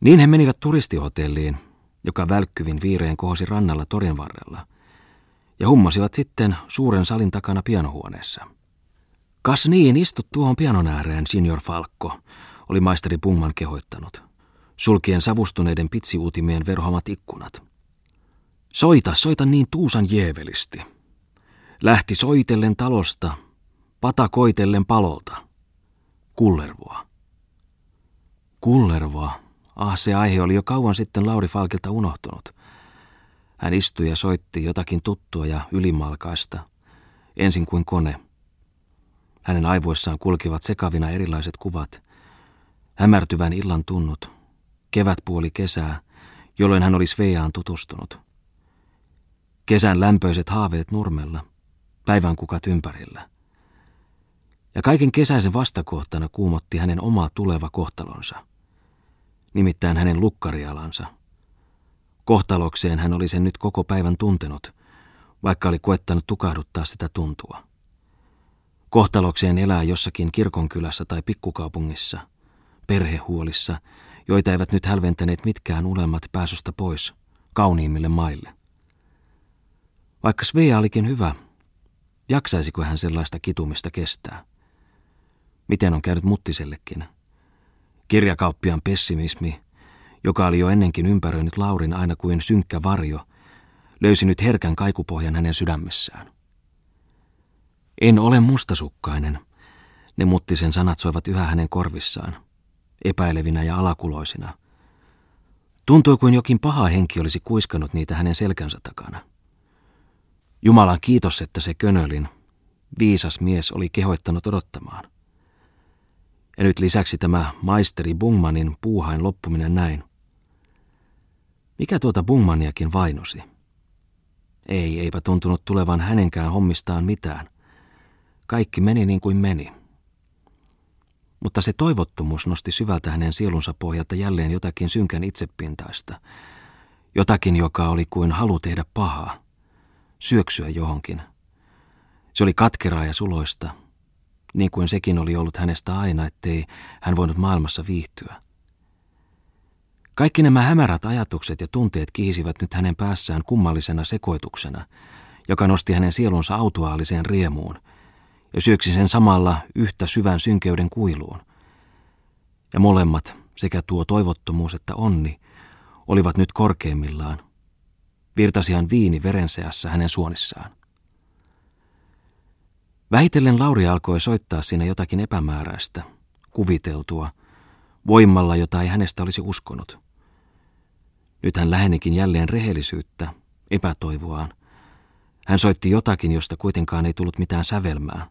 Niin he menivät turistihotelliin, joka välkkyvin viireen kohosi rannalla torin varrella, ja hummasivat sitten suuren salin takana pianohuoneessa. Kas niin, istut tuohon pianon ääreen, signor Falkko, oli maisteri Pungman kehoittanut, sulkien savustuneiden pitsiuutimien verhomat ikkunat. Soita, soita niin tuusan jeevelisti. Lähti soitellen talosta, patakoitellen palolta. Kullervoa. Kullervoa. Ah, se aihe oli jo kauan sitten Lauri Falkilta unohtunut. Hän istui ja soitti jotakin tuttua ja ylimalkaista, ensin kuin kone. Hänen aivoissaan kulkivat sekavina erilaiset kuvat. Hämärtyvän illan tunnut, kevätpuoli kesää, jolloin hän oli Sveaan tutustunut. Kesän lämpöiset haaveet nurmella, päivän kukat ympärillä. Ja kaiken kesäisen vastakohtana kuumotti hänen oma tuleva kohtalonsa. Nimittäin hänen lukkarialansa. Kohtalokseen hän oli sen nyt koko päivän tuntenut, vaikka oli koettanut tukahduttaa sitä tuntua. Kohtalokseen elää jossakin kirkonkylässä tai pikkukaupungissa, perhehuolissa, joita eivät nyt hälventäneet mitkään unelmat pääsystä pois kauniimmille maille. Vaikka Svea olikin hyvä, jaksaisiko hän sellaista kitumista kestää? Miten on käynyt Muttisellekin? Kirjakauppian pessimismi, joka oli jo ennenkin ympäröinyt Laurin aina kuin synkkä varjo, löysi nyt herkän kaikupohjan hänen sydämessään. En ole mustasukkainen, ne Muttisen sanat soivat yhä hänen korvissaan, epäilevinä ja alakuloisina. Tuntui kuin jokin paha henki olisi kuiskannut niitä hänen selkänsä takana. Jumalan kiitos, että se könölin, viisas mies oli kehoittanut odottamaan. Ja nyt lisäksi tämä maisteri Bungmanin puuhain loppuminen näin. Mikä tuota Bungmaniakin vainosi? Ei, eipä tuntunut tulevan hänenkään hommistaan mitään. Kaikki meni niin kuin meni. Mutta se toivottomuus nosti syvältä hänen sielunsa pohjalta jälleen jotakin synkän itsepintaista. Jotakin, joka oli kuin halu tehdä pahaa syöksyä johonkin. Se oli katkeraa ja suloista, niin kuin sekin oli ollut hänestä aina, ettei hän voinut maailmassa viihtyä. Kaikki nämä hämärät ajatukset ja tunteet kihisivät nyt hänen päässään kummallisena sekoituksena, joka nosti hänen sielunsa autuaaliseen riemuun ja syöksi sen samalla yhtä syvän synkeyden kuiluun. Ja molemmat, sekä tuo toivottomuus että onni, olivat nyt korkeimmillaan, Virtasihan viini verenseassa hänen suonissaan. Vähitellen Lauri alkoi soittaa siinä jotakin epämääräistä, kuviteltua, voimalla, jota ei hänestä olisi uskonut. Nyt hän lähenikin jälleen rehellisyyttä, epätoivoaan. Hän soitti jotakin, josta kuitenkaan ei tullut mitään sävelmää.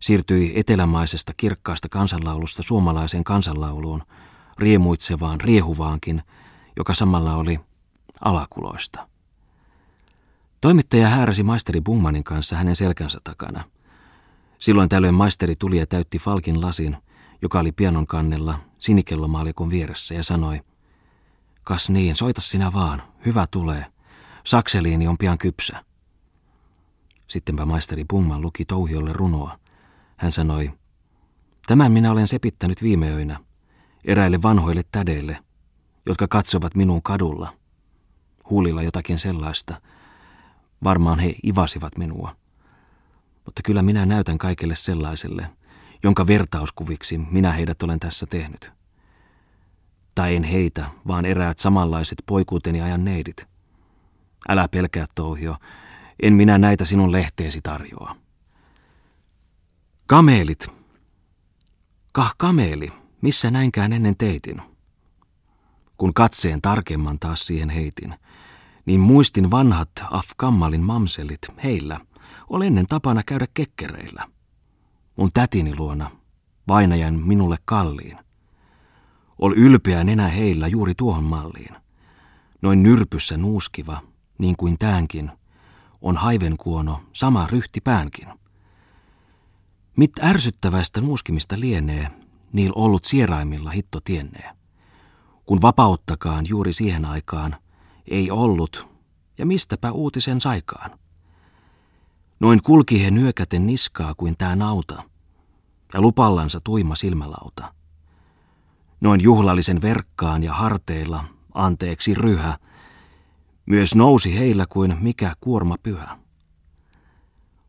Siirtyi etelämaisesta kirkkaasta kansanlaulusta suomalaiseen kansanlauluun, riemuitsevaan, riehuvaankin, joka samalla oli alakuloista. Toimittaja hääräsi maisteri Bungmanin kanssa hänen selkänsä takana. Silloin tällöin maisteri tuli ja täytti Falkin lasin, joka oli pianon kannella sinikellomaalikon vieressä ja sanoi, Kas niin, soita sinä vaan, hyvä tulee. Sakseliini on pian kypsä. Sittenpä maisteri Bungman luki touhiolle runoa. Hän sanoi, Tämän minä olen sepittänyt viime öinä, eräille vanhoille tädeille, jotka katsovat minun kadulla. Huulilla jotakin sellaista, Varmaan he ivasivat minua. Mutta kyllä minä näytän kaikille sellaiselle, jonka vertauskuviksi minä heidät olen tässä tehnyt. Tai en heitä, vaan eräät samanlaiset poikuuteni ajan neidit. Älä pelkää, Touhio, en minä näitä sinun lehteesi tarjoa. Kameelit. Kah kameeli, missä näinkään ennen teitin. Kun katseen tarkemman taas siihen heitin – niin muistin vanhat Afkammalin mamselit, heillä oli ennen tapana käydä kekkereillä. Mun tätini luona, vainajan minulle kalliin. Ol ylpeä nenä heillä juuri tuohon malliin. Noin nyrpyssä nuuskiva, niin kuin tämänkin, on haivenkuono sama ryhti päänkin. Mit ärsyttävästä nuuskimista lienee, niil ollut sieraimilla hitto tiennee. Kun vapauttakaan juuri siihen aikaan – ei ollut, ja mistäpä uutisen saikaan. Noin kulki he nyökäten niskaa kuin tää nauta, ja lupallansa tuima silmälauta. Noin juhlallisen verkkaan ja harteilla, anteeksi ryhä, myös nousi heillä kuin mikä kuorma pyhä.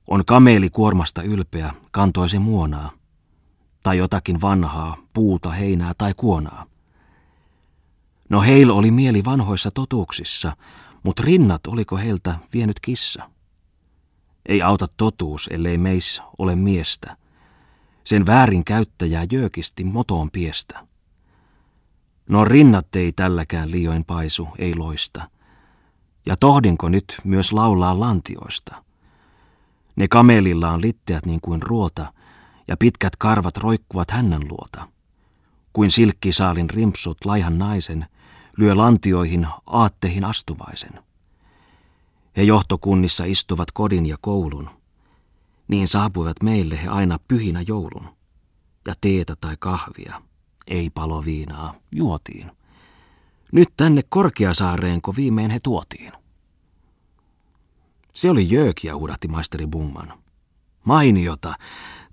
On kameeli kuormasta ylpeä, kantoi se muonaa, tai jotakin vanhaa, puuta, heinää tai kuonaa. No heillä oli mieli vanhoissa totuuksissa, mutta rinnat oliko heiltä vienyt kissa? Ei auta totuus, ellei meis ole miestä. Sen väärin käyttäjää jöökisti motoon piestä. No rinnat ei tälläkään liioin paisu, ei loista. Ja tohdinko nyt myös laulaa lantioista? Ne kamelillaan litteät niin kuin ruota, ja pitkät karvat roikkuvat hännän luota. Kuin silkkisaalin rimpsut laihan naisen, lyö lantioihin aatteihin astuvaisen. He johtokunnissa istuvat kodin ja koulun. Niin saapuivat meille he aina pyhinä joulun. Ja teetä tai kahvia, ei palo viinaa, juotiin. Nyt tänne Korkeasaareenko viimein he tuotiin. Se oli jöökiä, huudahti maisteri Bungman. Mainiota,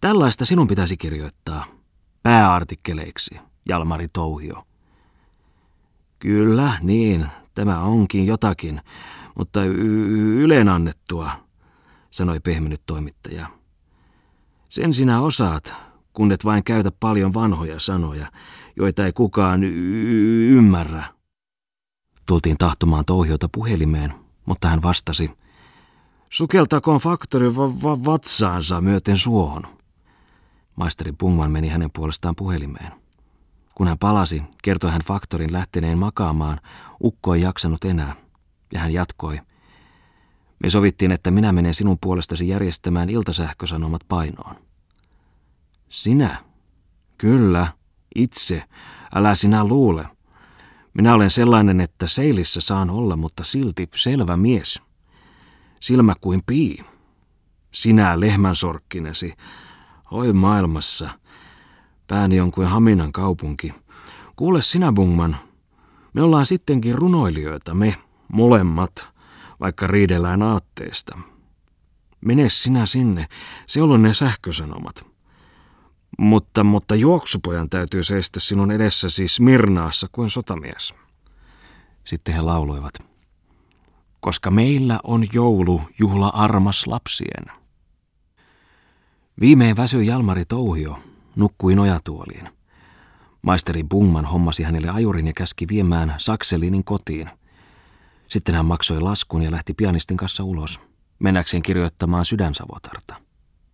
tällaista sinun pitäisi kirjoittaa. Pääartikkeleiksi, Jalmari Touhio. Kyllä, niin, tämä onkin jotakin, mutta y- yleen annettua, sanoi pehminyt toimittaja. Sen sinä osaat, kun et vain käytä paljon vanhoja sanoja, joita ei kukaan y- ymmärrä. Tultiin tahtomaan touhiota puhelimeen, mutta hän vastasi, sukeltakoon faktori va- va- vatsaansa myöten suohon. Maisteri Pungman meni hänen puolestaan puhelimeen. Kun hän palasi, kertoi hän faktorin lähteneen makaamaan, ukko ei jaksanut enää, ja hän jatkoi. Me sovittiin, että minä menen sinun puolestasi järjestämään iltasähkösanomat painoon. Sinä? Kyllä, itse. Älä sinä luule. Minä olen sellainen, että seilissä saan olla, mutta silti selvä mies. Silmä kuin pii. Sinä lehmänsorkkinesi. Oi maailmassa. Pääni on kuin Haminan kaupunki. Kuule sinä, Bungman. Me ollaan sittenkin runoilijoita, me molemmat, vaikka riidellään aatteesta. Mene sinä sinne, se on ne sähkösanomat. Mutta, mutta juoksupojan täytyy seistä sinun edessäsi Smirnaassa kuin sotamies. Sitten he lauloivat. Koska meillä on joulu, juhla armas lapsien. Viimein väsyi Jalmari Touhio, nukkui nojatuoliin. Maisteri Bungman hommasi hänelle ajurin ja käski viemään Sakselinin kotiin. Sitten hän maksoi laskun ja lähti pianistin kanssa ulos, mennäkseen kirjoittamaan sydänsavotarta.